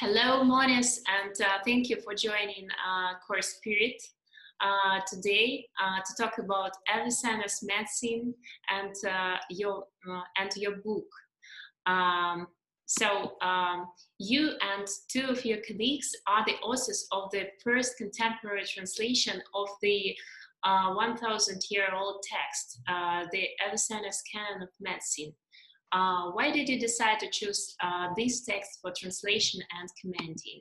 Hello, Mones, and uh, thank you for joining uh, Core Spirit uh, today uh, to talk about Avicenna's medicine and uh, your uh, and your book. Um, so um, you and two of your colleagues are the authors of the first contemporary translation of the 1,000-year-old text, the Avicenna's Canon of Medicine. Uh, why did you decide to choose uh, this text for translation and commenting?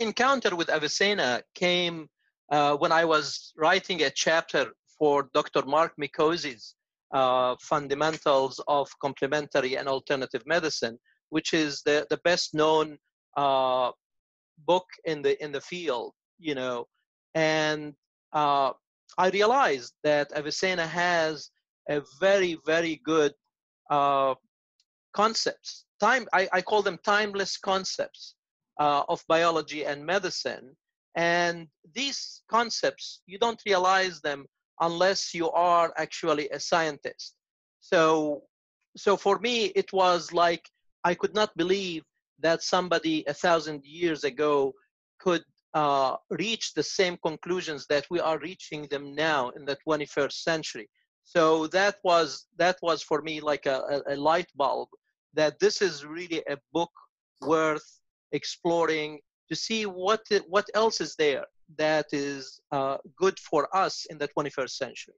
Encounter with Avicenna came uh, when I was writing a chapter for Dr. Marc Micozzi's uh, Fundamentals of Complementary and Alternative Medicine, which is the, the best known uh, book in the in the field, you know, and I realized that Avicenna has a very very good uh, concepts. Time, I, I, call them timeless concepts uh, of biology and medicine. And these concepts, you don't realize them unless you are actually a scientist. So, so for me, it was like I could not believe that somebody a thousand years ago could uh, reach the same conclusions that we are reaching them now in the 21st century so that was that was for me like a, a, light bulb that this is really a book worth exploring to see what what else is there that is uh, good for us in the 21st century.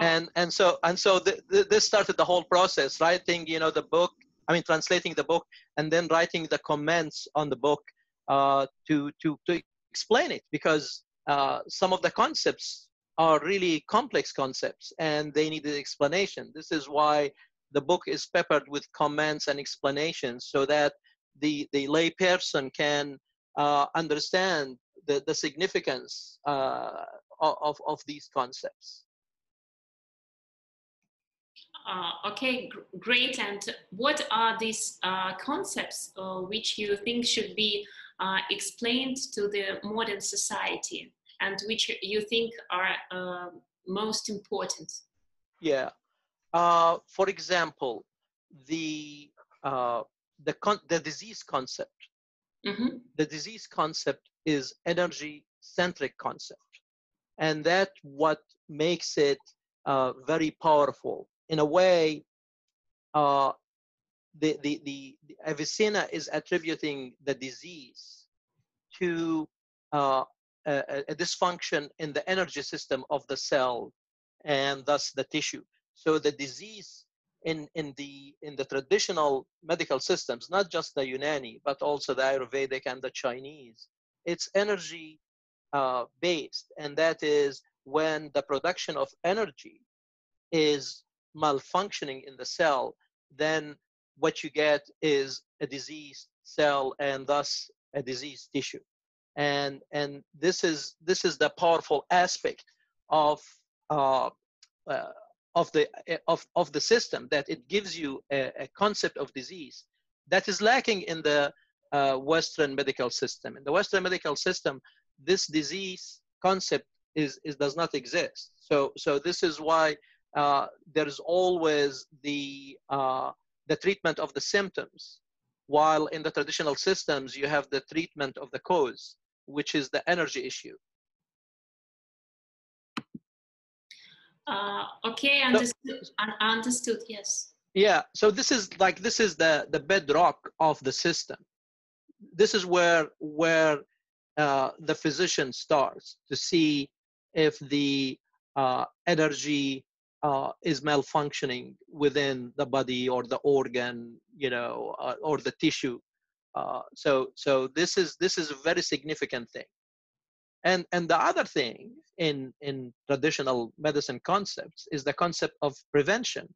And and so and so the, the, this started the whole process writing you know the book i mean translating the book and then writing the comments on the book uh, to to to explain it because uh, some of the concepts are really complex concepts and they need an explanation. This is why the book is peppered with comments and explanations so that the, the lay person can uh, understand the, the significance uh, of, of these concepts. Uh, okay, gr great. And what are these uh, concepts uh, which you think should be uh, explained to the modern society? And which you think are uh, most important? Yeah. Uh, for example, the uh, the con- the disease concept. Mm-hmm. The disease concept is energy centric concept, and that what makes it uh, very powerful. In a way, uh, the, the, the, the Avicenna is attributing the disease to uh, a, dysfunction in the energy system of the cell and thus the tissue. So the disease in, in, the, in the traditional medical systems, not just the Unani, but also the Ayurvedic and the Chinese, it's energy uh, based. And that is when the production of energy is malfunctioning in the cell, then what you get is a diseased cell and thus a diseased tissue and and this is this is the powerful aspect of uh, uh, of the of of the system that it gives you a, a concept of disease that is lacking in the uh, Western medical system. In the Western medical system, this disease concept is, is does not exist. So so this is why uh, there is always the uh, the treatment of the symptoms, while in the traditional systems you have the treatment of the cause which is the energy issue. Uh, okay, understood. So, understood. Yes. Yeah. So this is like this is the the bedrock of the system. This is where where uh, the physician starts to see if the uh, energy uh, is malfunctioning within the body or the organ, you know, uh, or the tissue uh, so so this is this is a very significant thing. And and the other thing in in traditional medicine concepts is the concept of prevention.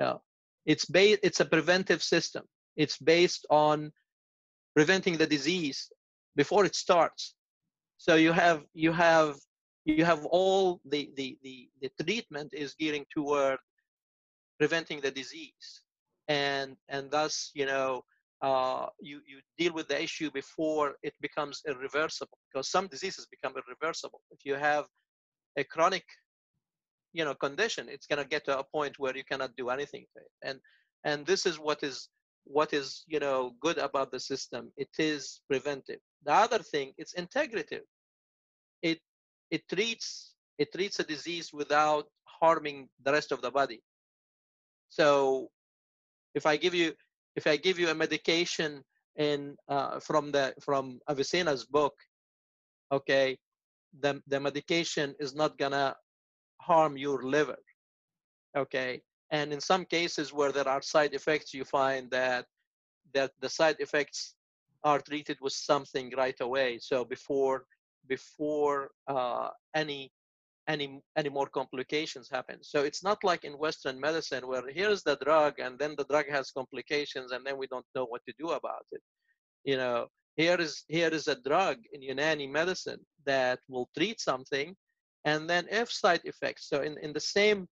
Yeah, it's based it's a preventive system. It's based on preventing the disease before it starts. So you have you have you have all the the the, the treatment is gearing toward preventing the disease and and thus you know uh, you, you deal with the issue before it becomes irreversible because some diseases become irreversible. If you have a chronic you know condition it's going to get to a point where you cannot do anything and and this is what is what is you know good about the system. It is preventive. The other thing it's integrative. It it treats it treats a disease without harming the rest of the body. So if i give you if i give you a medication in uh, from the from avicenna's book okay the, the medication is not gonna harm your liver okay? And in some cases where there are side effects you find that that the side effects are treated with something right away. So before before uh, any any any more complications happen. So it's not like in western medicine where here's the drug and then the drug has complications and then we don't know what to do about it. You know here is here is a drug in unani medicine that will treat something and then if side effects. So in, in the same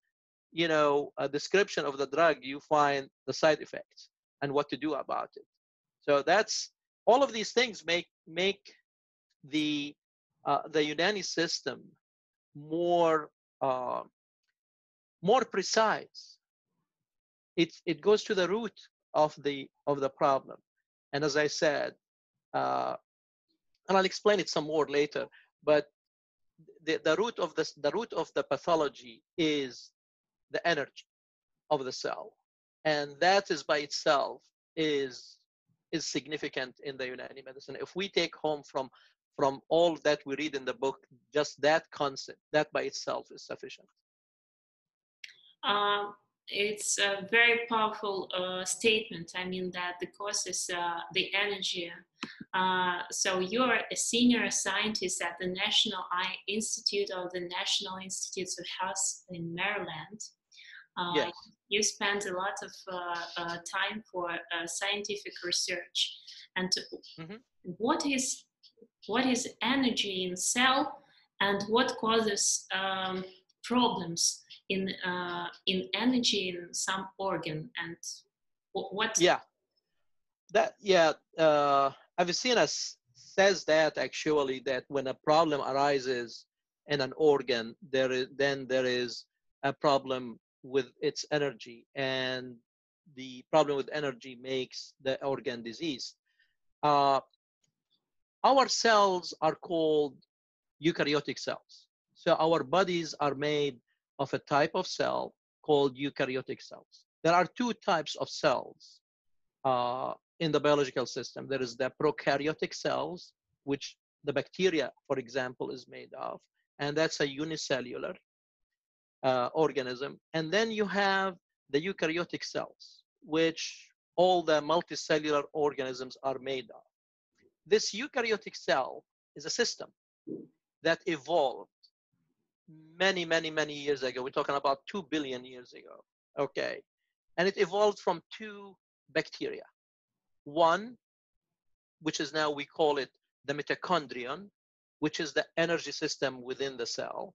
you know a description of the drug you find the side effects and what to do about it. So that's all of these things make make the uh, the unani system more uh, more precise. It it goes to the root of the of the problem. And as i said uh, and i'll explain it some more later but the, the root of this the root of the pathology is the energy of the cell. And that is by itself is is significant in the unani medicine. If we take home from from all that we read in the book just that concept that by itself is sufficient um, it's a very powerful uh, statement i mean that the cause is uh, the energy uh, so you're a senior scientist at the national eye institute of the national institutes of health in maryland uh, yes. You spend a lot of uh, uh, time for scientific research. And mm-hmm. what is what is energy in cell and what causes um, problems in uh, in energy in some organ and what yeah that yeah uh, avicenna says that actually that when a problem arises in an organ there is then there is a problem with its energy and the problem with energy makes the organ disease. Uh, our cells are called eukaryotic cells. So our bodies are made of a type of cell called eukaryotic cells. There are two types of cells uh, in the biological system. There is the prokaryotic cells, which the bacteria, for example, is made of, and that's a unicellular uh, organism. And then you have the eukaryotic cells, which all the multicellular organisms are made of. This eukaryotic cell is a system that evolved many, many, many years ago. We're talking about 2 billion years ago. Okay. And it evolved from two bacteria. One, which is now we call it the mitochondrion, which is the energy system within the cell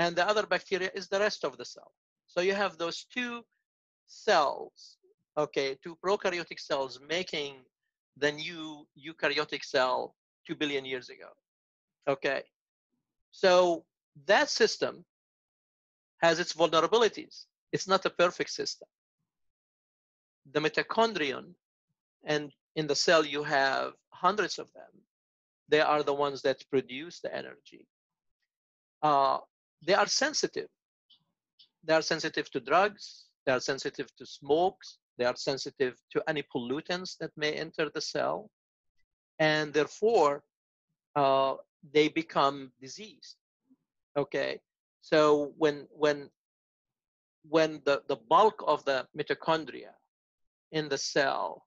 and the other bacteria is the rest of the cell. So you have those two cells, okay, two prokaryotic cells making the new eukaryotic cell two billion years ago. Okay. So that system has its vulnerabilities. It's not a perfect system. The mitochondrion, and in the cell you have hundreds of them, they are the ones that produce the energy. Uh, they are sensitive. They are sensitive to drugs, they are sensitive to smokes, they are sensitive to any pollutants that may enter the cell, and therefore uh, they become diseased. Okay, so when when when the, the bulk of the mitochondria in the cell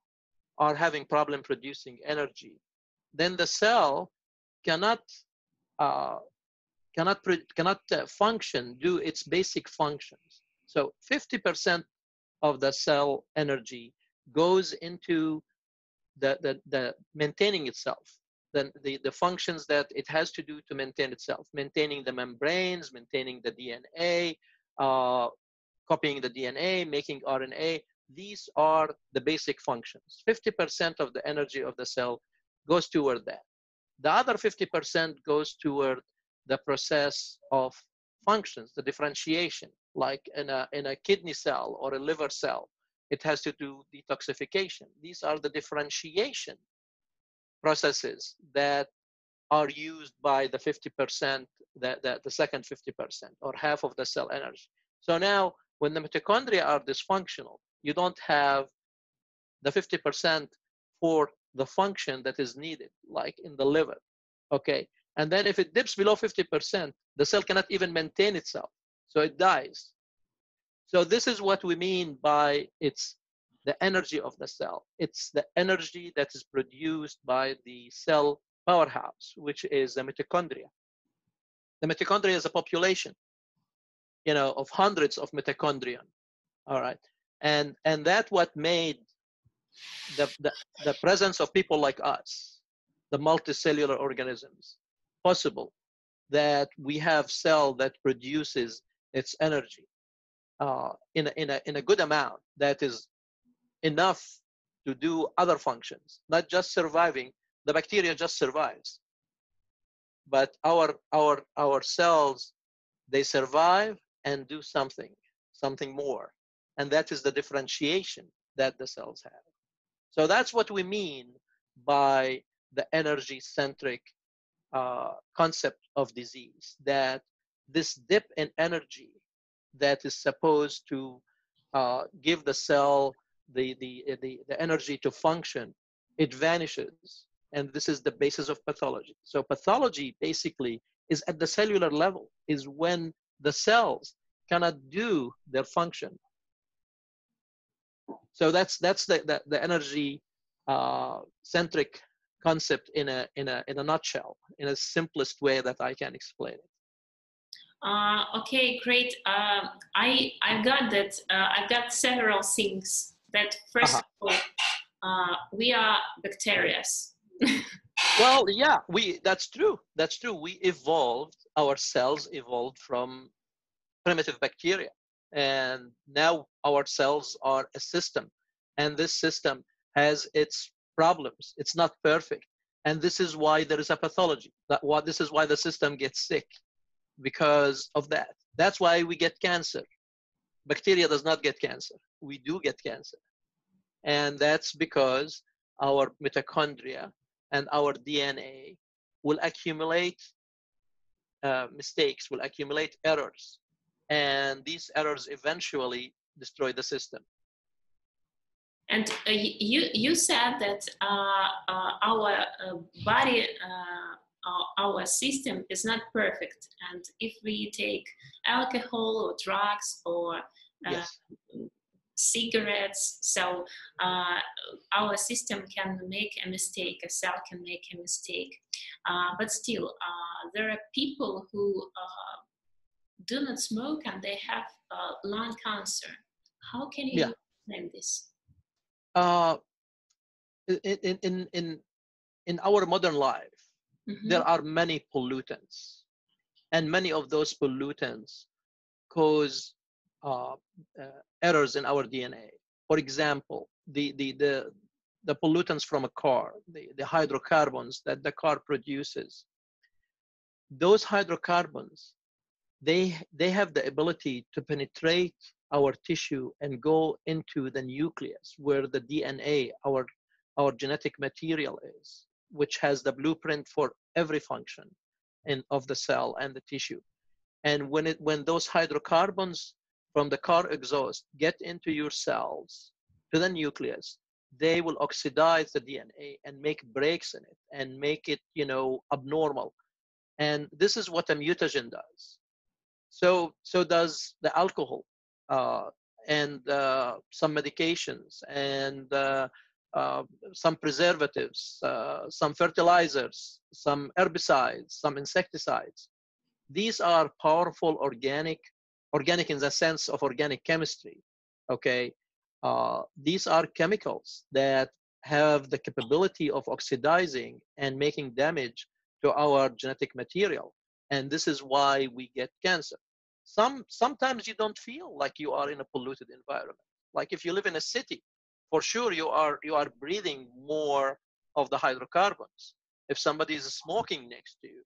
are having problem producing energy, then the cell cannot uh, cannot, cannot uh, function, do its basic functions. So 50% of the cell energy goes into the, the, the maintaining itself, the, the, the functions that it has to do to maintain itself, maintaining the membranes, maintaining the DNA, uh, copying the DNA, making RNA. These are the basic functions. 50% of the energy of the cell goes toward that. The other 50% goes toward the process of functions, the differentiation, like in a, in a kidney cell or a liver cell. it has to do detoxification. These are the differentiation processes that are used by the 50%, the, the, the second 50%, or half of the cell energy. So now, when the mitochondria are dysfunctional, you don't have the 50% for the function that is needed, like in the liver. Okay. And then if it dips below 50%, the cell cannot even maintain itself. So it dies. So this is what we mean by it's the energy of the cell. It's the energy that is produced by the cell powerhouse, which is the mitochondria. The mitochondria is a population, you know, of hundreds of mitochondria. All right. And and that what made the, the, the presence of people like us, the multicellular organisms, possible that we have cell that produces its energy uh, in, a, in, a, in a good amount that is enough to do other functions, not just surviving. The bacteria just survives. But our, our, our cells, they survive and do something, something more. And that is the differentiation that the cells have. So that's what we mean by the energy centric uh, concept of disease that this dip in energy that is supposed to uh, give the cell the, the, the, the energy to function, it vanishes. And this is the basis of pathology. So pathology basically is at the cellular level, is when the cells cannot do their function. So that's that's the, the, the energy uh, centric concept in a in a in a nutshell, in a simplest way that I can explain it. Uh, okay, great. Uh, I I got that. Uh, I've got several things. That 1st uh-huh. of all, uh, we are bacteria. well, yeah, we. That's true. That's true. We evolved. Our cells evolved from primitive bacteria, and now our cells are a system, and this system has its problems. It's not perfect. And this is why there is a pathology. That what this is why the system gets sick because of that. That's why we get cancer. Bacteria does not get cancer. We do get cancer. And that's because our mitochondria and our DNA will accumulate uh, mistakes, will accumulate errors. And these errors eventually destroy the system. And uh, you you said that uh, uh, our uh, body, uh, our system is not perfect, and if we take alcohol or drugs or uh, yes. cigarettes, so uh, our system can make a mistake. A cell can make a mistake, uh, but still, uh, there are people who do not smoke and they have lung cancer. How can you yeah. explain this? uh, in, in, in, in our modern life, mm-hmm. there are many pollutants. And many of those pollutants cause uh, uh, errors in our DNA. For example, the, the, the, the pollutants from a car, the, the hydrocarbons that the car produces, those hydrocarbons, they, they have the ability to penetrate our tissue and go into the nucleus where the DNA, our, our genetic material is, which has the blueprint for every function in, of the cell and the tissue. And when, it, when those hydrocarbons from the car exhaust get into your cells, to the nucleus, they will oxidize the DNA and make breaks in it and make it, you know, abnormal. And this is what a mutagen does. So, so does the alcohol uh, and uh, some medications and uh, some preservatives, some fertilizers, some herbicides, some insecticides. These are powerful organic, organic in the sense of organic chemistry. Okay, uh, these are chemicals that have the capability of oxidizing and making damage to our genetic material. And this is why we get cancer some sometimes you don't feel like you are in a polluted environment like if you live in a city for sure you are you are breathing more of the hydrocarbons if somebody is smoking next to you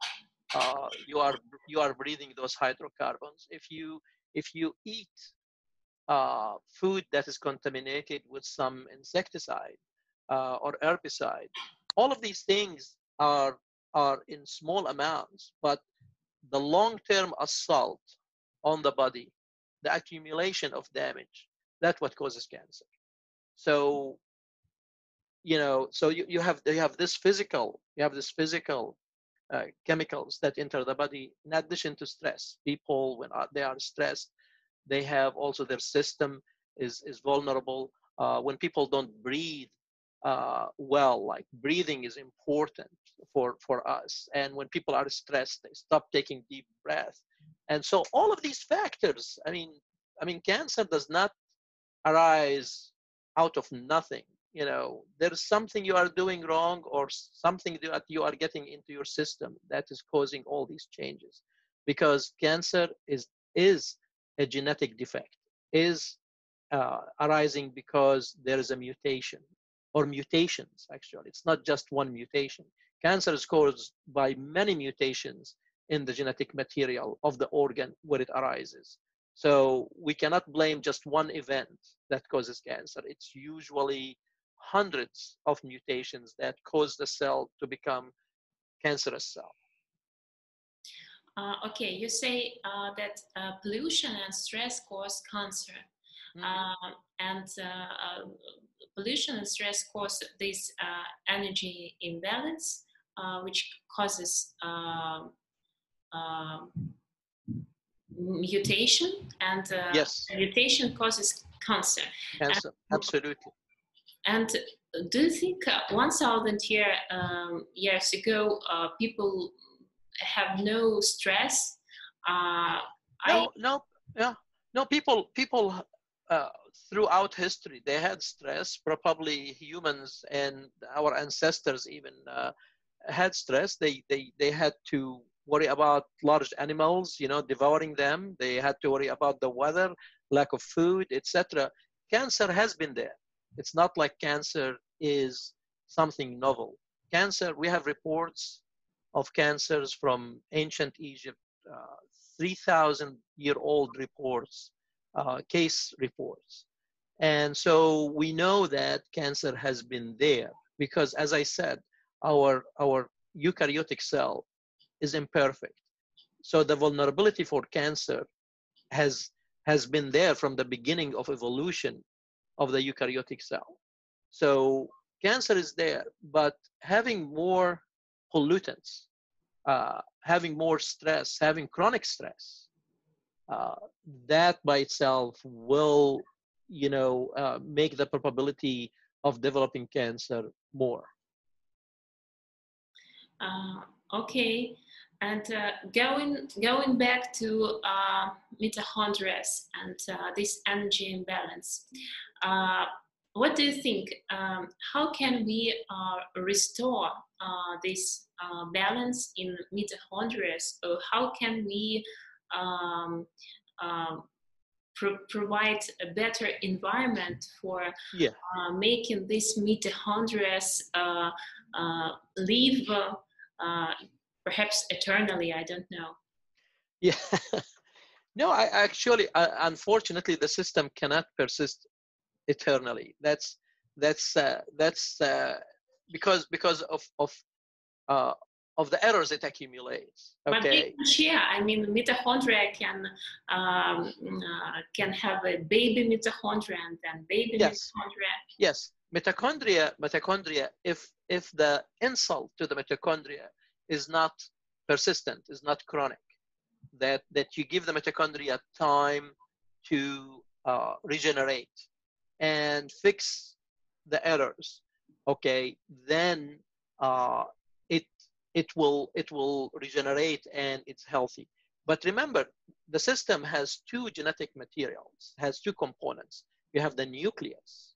uh, you are you are breathing those hydrocarbons if you if you eat uh, food that is contaminated with some insecticide uh, or herbicide. All of these things are are in small amounts, but the long-term assault on the body, the accumulation of damage, that's what causes cancer. So, you know, so you, you have you have this physical, you have this physical uh, chemicals that enter the body in addition to stress. People, when they are stressed, they have also their system is is vulnerable. Uh, when people don't breathe uh, well, like breathing is important for for us. And when people are stressed, they stop taking deep breath. And so all of these factors, I mean, I mean, cancer does not arise out of nothing. You know, there's something you are doing wrong or something that you are getting into your system that is causing all these changes. Because cancer is is a genetic defect, is uh, arising because there is a mutation or mutations actually. It's not just one mutation. Cancer is caused by many mutations in the genetic material of the organ where it arises. So we cannot blame just one event that causes cancer. It's usually hundreds of mutations that cause the cell to become cancerous cell uh, okay you say uh, that uh, pollution and stress cause cancer mm-hmm. Uh, and uh, uh, pollution and stress cause this uh, energy imbalance, uh, which causes um, um, mutation, and uh, yes. mutation causes cancer. Cancer, and, absolutely. And do you think 1,000 year, um, years ago, people have no stress? no, I, no, yeah, no. People, people uh, throughout history they had stress. Probably humans and our ancestors even uh, had stress. They, they they had to worry about large animals you know devouring them. They had to worry about the weather lack of food etc cancer has been there it's not like cancer is something novel. Cancer we have reports of cancers from ancient egypt uh, 3000 year old reports uh, case reports. And so we know that cancer has been there because, as I said, our, our eukaryotic cell is imperfect. So the vulnerability for cancer has, has been there from the beginning of evolution of the eukaryotic cell. So cancer is there, but having more pollutants, uh, having more stress, having chronic stress, uh, that by itself will you know, uh, make the probability of developing cancer more. Uh, okay, and uh, going going back to uh, mitochondria and uh, this energy imbalance, uh, what do you think? Um, how can we uh, restore this balance in mitochondria? Or how can we um, um, pro- provide a better environment for yeah. uh, making these mitochondria uh, uh, live uh, perhaps eternally. I don't know. Yeah. no, I actually, uh, unfortunately, the system cannot persist eternally. That's that's uh, that's uh, because because of of uh, of the errors it accumulates. Okay. But yeah, I mean, mitochondria can um, uh, can have a baby mitochondria and then baby yes. mitochondria. Yes, mitochondria. Mitochondria. If if the insult to the mitochondria is not persistent, is not chronic, that that you give the mitochondria time to uh, regenerate and fix the errors. Okay, then uh, it will it will regenerate and it's healthy. But remember, the system has two genetic materials, has two components. You have the nucleus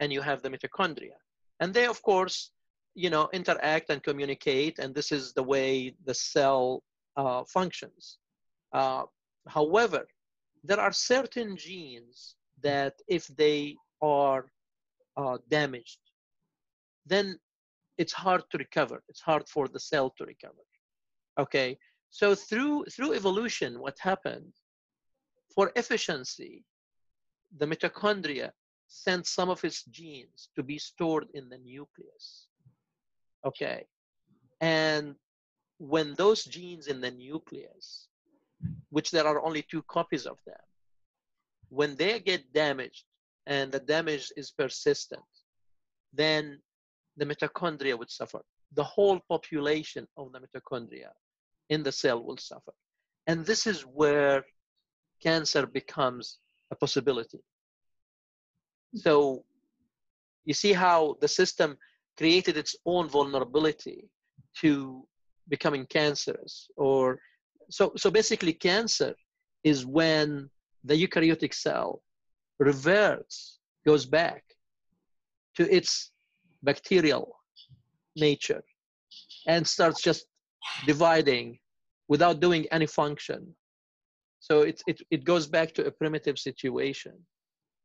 and you have the mitochondria. And they, of course, you know, interact and communicate, and this is the way the cell uh, functions. Uh, however, there are certain genes that if they are uh, damaged, then it's hard to recover. It's hard for the cell to recover. Okay, so through through evolution, what happened for efficiency, the mitochondria sent some of its genes to be stored in the nucleus. Okay. And when those genes in the nucleus, which there are only two copies of them, when they get damaged and the damage is persistent, then the mitochondria would suffer. The whole population of the mitochondria in the cell will suffer. And this is where cancer becomes a possibility. So you see how the system created its own vulnerability to becoming cancerous or so so basically cancer is when the eukaryotic cell reverts goes back to its bacterial nature and starts just dividing without doing any function. So it, it, it goes back to a primitive situation.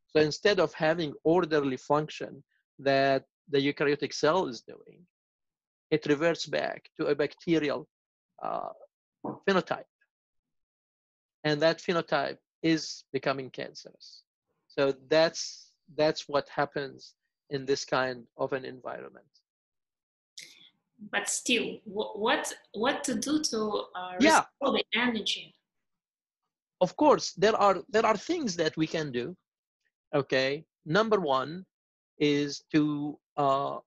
So instead of having orderly function that the eukaryotic cell is doing, it reverts back to a bacterial uh, phenotype. And that phenotype is becoming cancerous. So that's that's what happens in this kind of an environment. But still, what what to do to uh, restore yeah. the energy? Of course, there are there are things that we can do okay number one is to uh,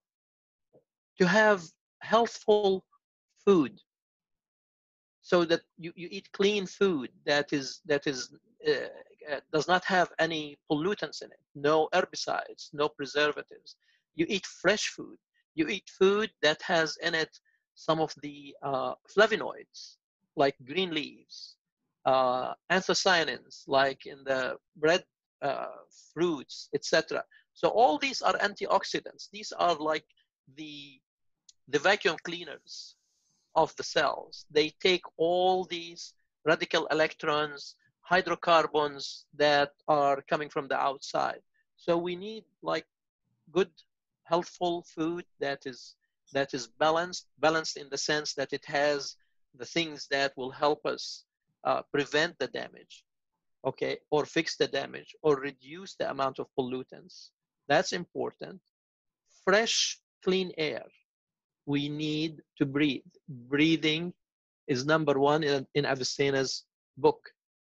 to have healthful food. So that you, you eat clean food that is that is uh, uh, does not have any pollutants in it no herbicides no preservatives. You eat fresh food. You eat food that has in it some of the uh, flavonoids like green leaves uh, anthocyanins like in the bread uh, fruits, etc. So all these are antioxidants. These are like the, the vacuum cleaners of the cells. They take all these radical electrons, hydrocarbons that are coming from the outside. So we need like good, healthful food that is that is balanced, balanced in the sense that it has the things that will help us uh, prevent the damage okay, or fix the damage or reduce the amount of pollutants. That's important. Fresh, clean air. We need to breathe. Breathing is number one in, in Avicenna's book.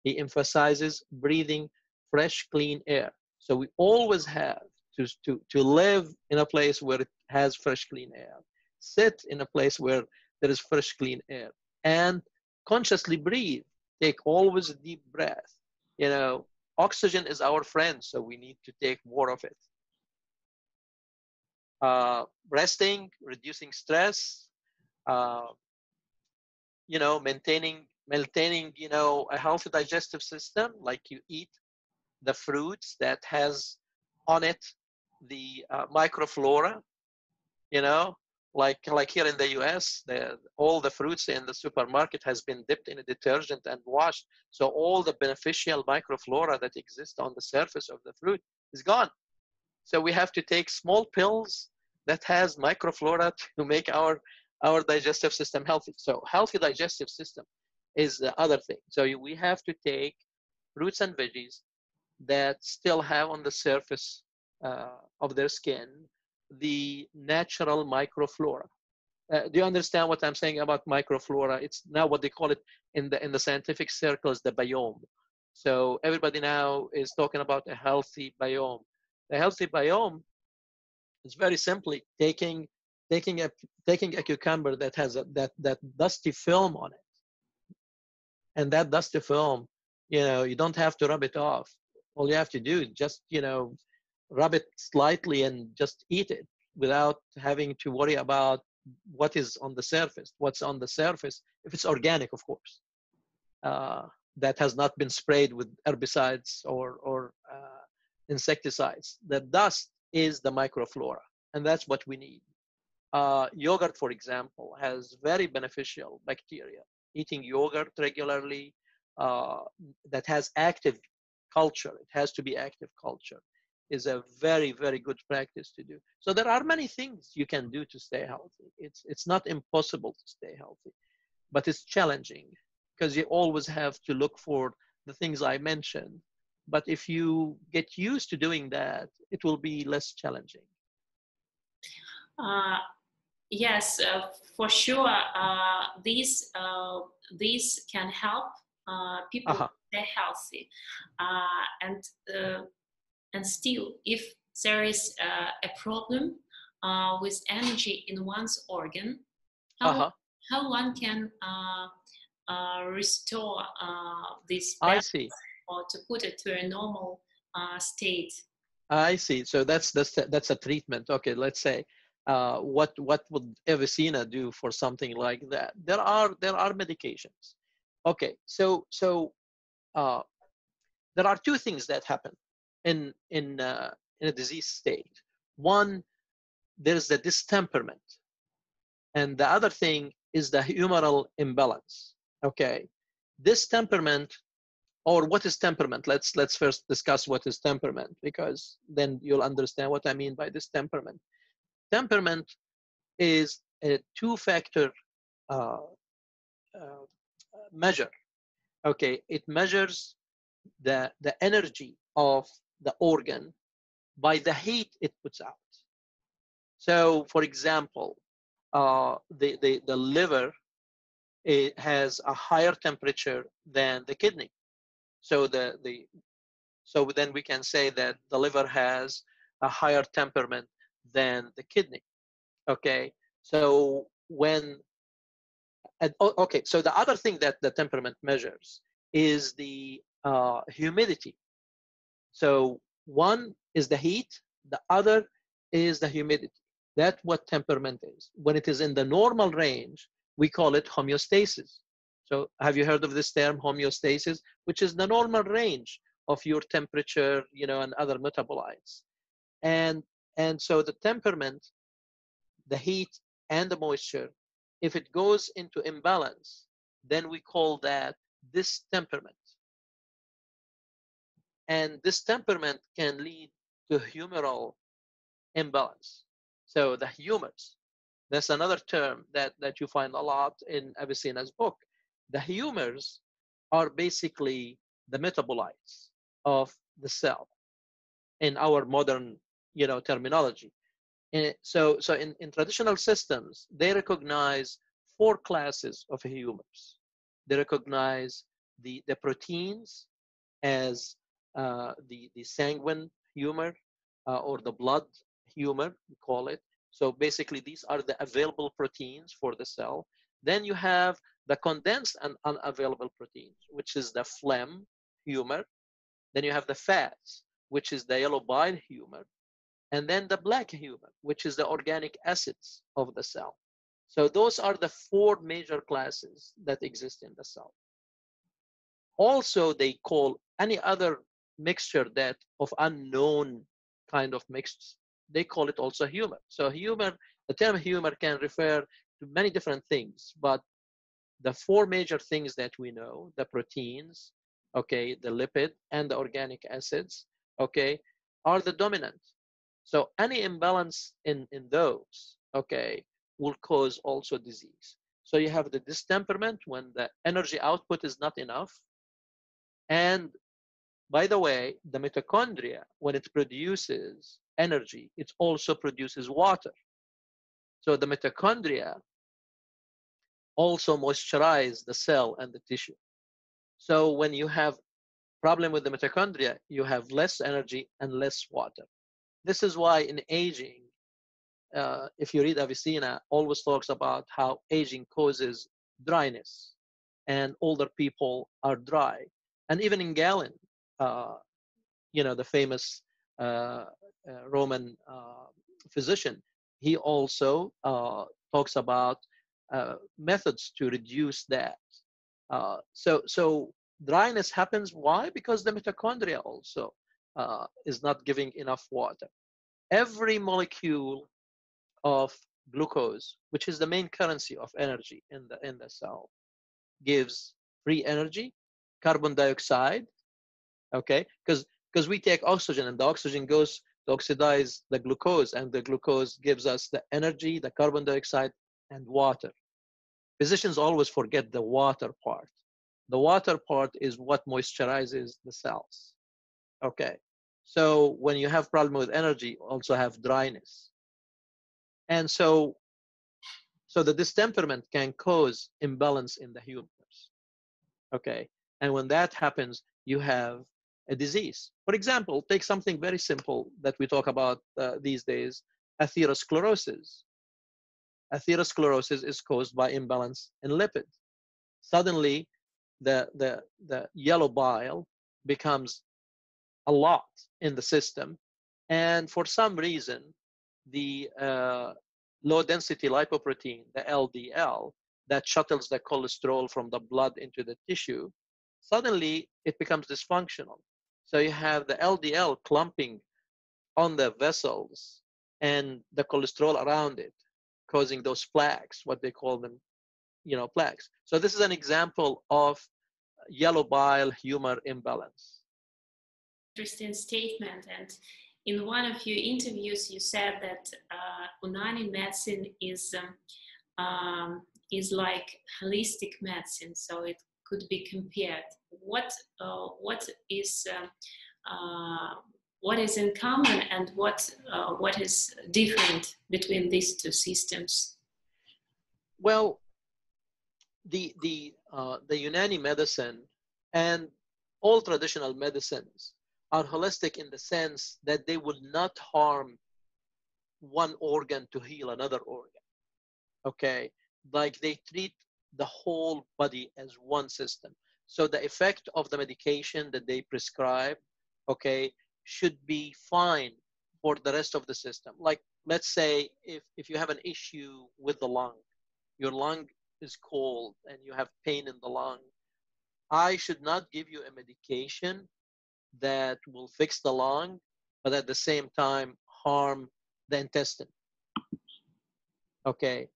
He emphasizes breathing fresh, clean air. So we always have to, to, to live in a place where it has fresh, clean air. Sit in a place where there is fresh, clean air. And consciously breathe. Take always a deep breath you know, oxygen is our friend, so we need to take more of it. Uh, resting, reducing stress, uh, you know, maintaining maintaining you know a healthy digestive system, like you eat the fruits that has on it the uh, microflora, you know, like like here in the US, the, all the fruits in the supermarket has been dipped in a detergent and washed. So all the beneficial microflora that exist on the surface of the fruit is gone. So we have to take small pills that has microflora to make our our digestive system healthy. So healthy digestive system is the other thing. So we have to take fruits and veggies that still have on the surface uh, of their skin the natural microflora. Uh, do you understand what I'm saying about microflora? It's now what they call it in the in the scientific circles the biome. So everybody now is talking about a healthy biome. The healthy biome is very simply taking taking a taking a cucumber that has a, that that dusty film on it, and that dusty film, you know, you don't have to rub it off. All you have to do is just you know rub it slightly and just eat it without having to worry about what is on the surface. What's on the surface, if it's organic, of course, uh, that has not been sprayed with herbicides or, or uh, insecticides. The dust is the microflora, and that's what we need. Uh, yogurt, for example, has very beneficial bacteria. Eating yogurt regularly uh, that has active culture, it has to be active culture is a very very good practice to do so there are many things you can do to stay healthy it's it's not impossible to stay healthy but it's challenging because you always have to look for the things i mentioned but if you get used to doing that, it will be less challenging. Uh, yes, uh, for sure. Uh, these uh, these can help uh, people uh-huh. stay healthy, uh, and and still, if there is a problem with energy in one's organ, how uh-huh. how one can restore this? I see. Or to put it to a normal state. I see. So that's that's that's a treatment. Okay, let's say uh, what what would Avicenna do for something like that? There are there are medications. Okay, so so uh, there are two things that happen in in uh, in a disease state. One, there's the distemperament, and the other thing is the humoral imbalance. Okay, this temperament or what is temperament let's let's first discuss what is temperament because then you'll understand what i mean by this temperament temperament is a two-factor uh, uh, measure. Okay, it measures the, the energy of the organ by the heat it puts out. So, for example, uh, the, the, the liver has a higher temperature than the kidney. So the, the so then we can say that the liver has a higher temperament than the kidney. Okay, so when and, okay, so the other thing that the temperament measures is the uh, humidity. So one is the heat, the other is the humidity. That's what temperament is. When it is in the normal range, we call it homeostasis. So have you heard of this term homeostasis, which is the normal range of your temperature, you know, and other metabolites. And and so the temperament, the heat, and the moisture, if it goes into imbalance, then we call that distemperament. And distemperament can lead to humoral imbalance. So the humors, that's another term that, that you find a lot in Avicenna's book. The humors are basically the metabolites of the cell in our modern you know terminology. And so so in, in traditional systems they recognize four classes of humors. They recognize the the proteins as uh, the the sanguine humor uh, or the blood humor we call it. So basically these are the available proteins for the cell. Then you have the condensed and unavailable proteins which is the phlegm humor then you have the fats which is the yellow bile humor and then the black humor, which is the organic acids of the cell. So those are the four major classes that exist in the cell. Also, they call any other mixture that of unknown kind of mixed, they call it also humor. So humor, the term humor can refer to many different things, but the four major things that we know, the proteins, okay, the lipid and the organic acids, okay, are the dominant. So any imbalance in, in those, okay, will cause also disease. So you have the distemperament when the energy output is not enough. And by the way, the mitochondria, when it produces energy, it also produces water. So the mitochondria also moisturize the cell and the tissue. So when you have problem with the mitochondria, you have less energy and less water. This is why in aging, uh, if you read Avicenna, always talks about how aging causes dryness and older people are dry. And even in Galen, uh, you know, the famous uh, uh Roman uh, physician, he also uh, talks about methods to reduce that. Uh, so, so dryness happens. Why? Because the mitochondria also uh, is not giving enough water. Every molecule of glucose, which is the main currency of energy in the, in the cell, gives free energy, carbon dioxide, okay? Because because we take oxygen and the oxygen goes to oxidize the glucose and the glucose gives us the energy, the carbon dioxide and water. Physicians always forget the water part. The water part is what moisturizes the cells. Okay. So when you have problem with energy, also have dryness. And so so the distemperament can cause imbalance in the humors. Okay. And when that happens, you have a disease. For example, take something very simple that we talk about uh, these days, atherosclerosis. Atherosclerosis is caused by imbalance in lipids. Suddenly, the, the, the yellow bile becomes a lot in the system. And for some reason, the uh, low density lipoprotein, the LDL, that shuttles the cholesterol from the blood into the tissue, suddenly it becomes dysfunctional. So you have the LDL clumping on the vessels and the cholesterol around it, causing those plaques, what they call them, you know, plaques. So this is an example of yellow bile humor imbalance. Interesting statement. And in one of your interviews, you said that uh, Unani medicine is um, um, is like holistic medicine, so it could be compared. What uh, what is uh, uh, what is in common and what uh, what is different between these two systems? Well, the the uh, the Unani medicine and all traditional medicines are holistic in the sense that they will not harm one organ to heal another organ. Okay, like they treat the whole body as one system. So the effect of the medication that they prescribe, okay, should be fine for the rest of the system. Like let's say if, if you have an issue with the lung, your lung is cold and you have pain in the lung, I should not give you a medication that will fix the lung, but at the same time harm the intestine. Okay,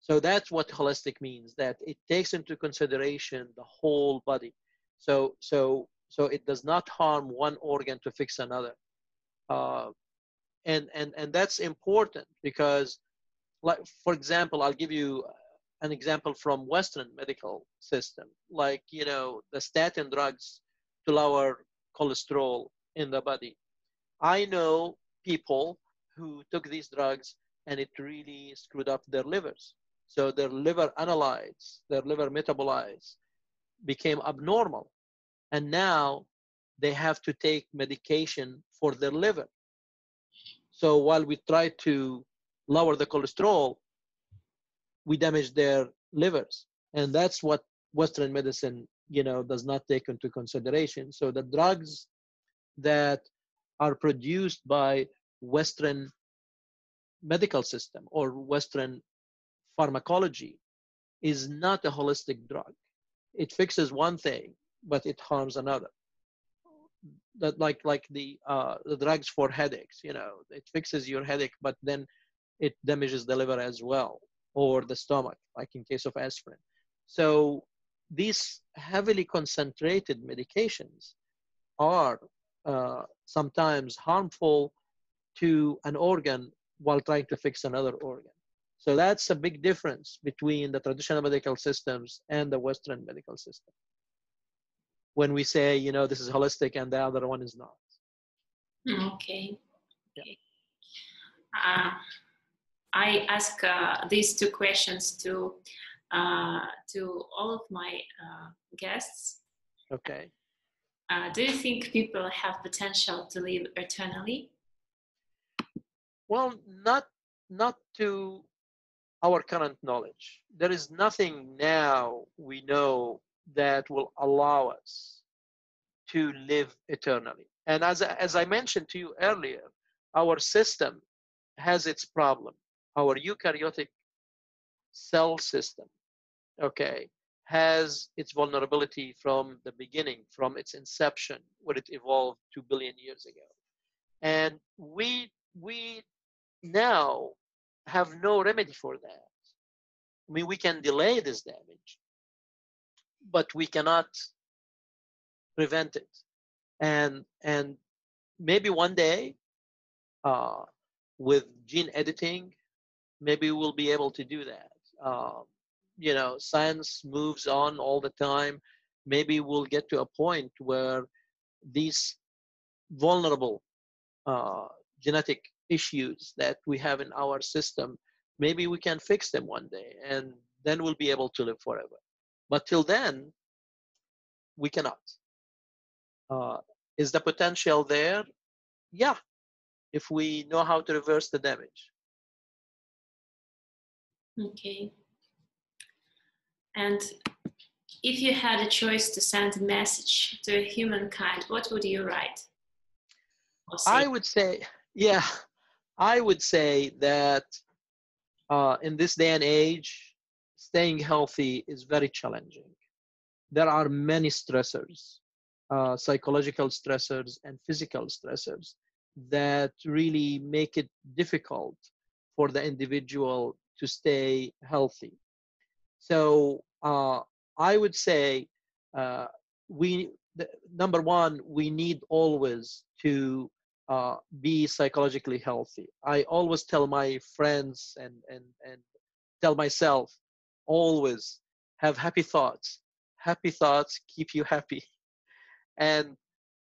so that's what holistic means. That it takes into consideration the whole body. So so so it does not harm one organ to fix another. Uh, and and and that's important because, like for example, I'll give you an example from Western medical system, like you know the statin drugs to lower cholesterol in the body. I know people who took these drugs and it really screwed up their livers. So their liver analytes, their liver metabolites became abnormal. And now they have to take medication for their liver. So while we try to lower the cholesterol, we damage their livers. And that's what Western medicine, you know, does not take into consideration. So the drugs that are produced by Western medical system or Western pharmacology is not a holistic drug. It fixes one thing, but it harms another. That like like the uh, the drugs for headaches, you know, it fixes your headache, but then it damages the liver as well or the stomach, like in case of aspirin. So these heavily concentrated medications are uh, sometimes harmful to an organ while trying to fix another organ. So that's a big difference between the traditional medical systems and the Western medical system. When we say, you know, this is holistic and the other one is not. Okay. okay. Uh, I ask uh, these two questions to uh, to all of my uh, guests. Okay. Uh, do you think people have potential to live eternally? Well, not not to our current knowledge. There is nothing now we know that will allow us to live eternally. And as, as I mentioned to you earlier, our system has its problem. Our eukaryotic cell system, okay, has its vulnerability from the beginning, from its inception, when it evolved two billion years ago. And we, we now have no remedy for that. I mean, we can delay this damage, but we cannot prevent it. And and maybe one day, uh, with gene editing, maybe we'll be able to do that. Uh, you know, science moves on all the time. Maybe we'll get to a point where these vulnerable uh, genetic issues that we have in our system, maybe we can fix them one day and then we'll be able to live forever. But till then, we cannot. Uh, is the potential there? Yeah, if we know how to reverse the damage. Okay. And if you had a choice to send a message to humankind, what would you write? I would say, yeah, I would say that uh, in this day and age, staying healthy is very challenging. There are many stressors, uh, psychological stressors and physical stressors that really make it difficult for the individual to stay healthy. So uh, I would say uh, we the, number one we need always to uh, be psychologically healthy. I always tell my friends and and and tell myself always have happy thoughts. Happy thoughts keep you happy, and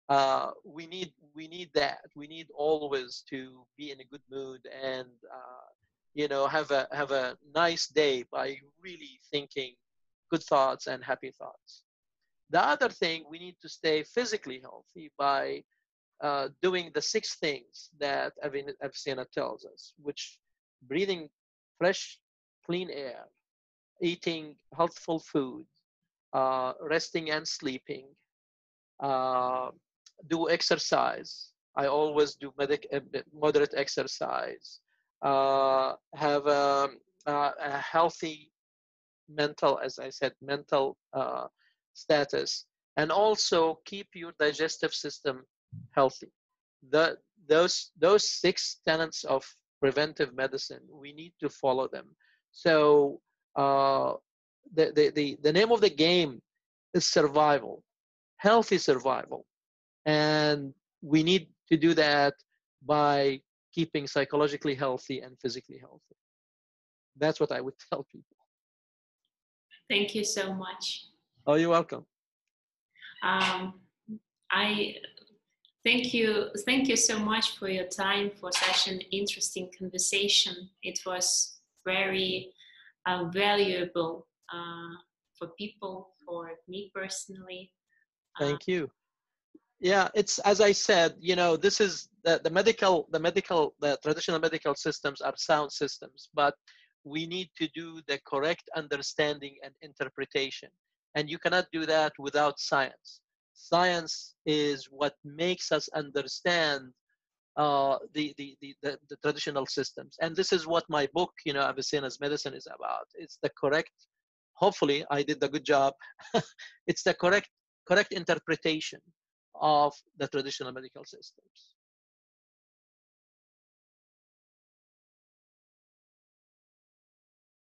uh, we need we need that. We need always to be in a good mood and uh, you know have a have a nice day by really thinking good thoughts and happy thoughts. The other thing we need to stay physically healthy by uh, doing the six things that Avicenna tells us, which breathing fresh, clean air, eating healthful food, uh, resting and sleeping, uh, do exercise. I always do medic, uh, moderate exercise. Uh, have a, uh, a, healthy mental, as I said, mental uh, status, and also keep your digestive system healthy. The, those, those six tenets of preventive medicine, we need to follow them. So uh, the, the, the, the name of the game is survival, healthy survival. And we need to do that by keeping psychologically healthy and physically healthy. That's what I would tell people. Thank you so much. Oh, you're welcome. Um, I thank you. Thank you so much for your time for such an interesting conversation. It was very uh, valuable uh, for people, for me personally. Thank you. Yeah it's as i said you know this is the, the medical the medical the traditional medical systems are sound systems but we need to do the correct understanding and interpretation. And you cannot do that without science. Science is what makes us understand uh, the, the, the, the, the traditional systems. And this is what my book you know avicenna's medicine is about. It's the correct hopefully i did the good job. It's the correct correct interpretation of the traditional medical systems.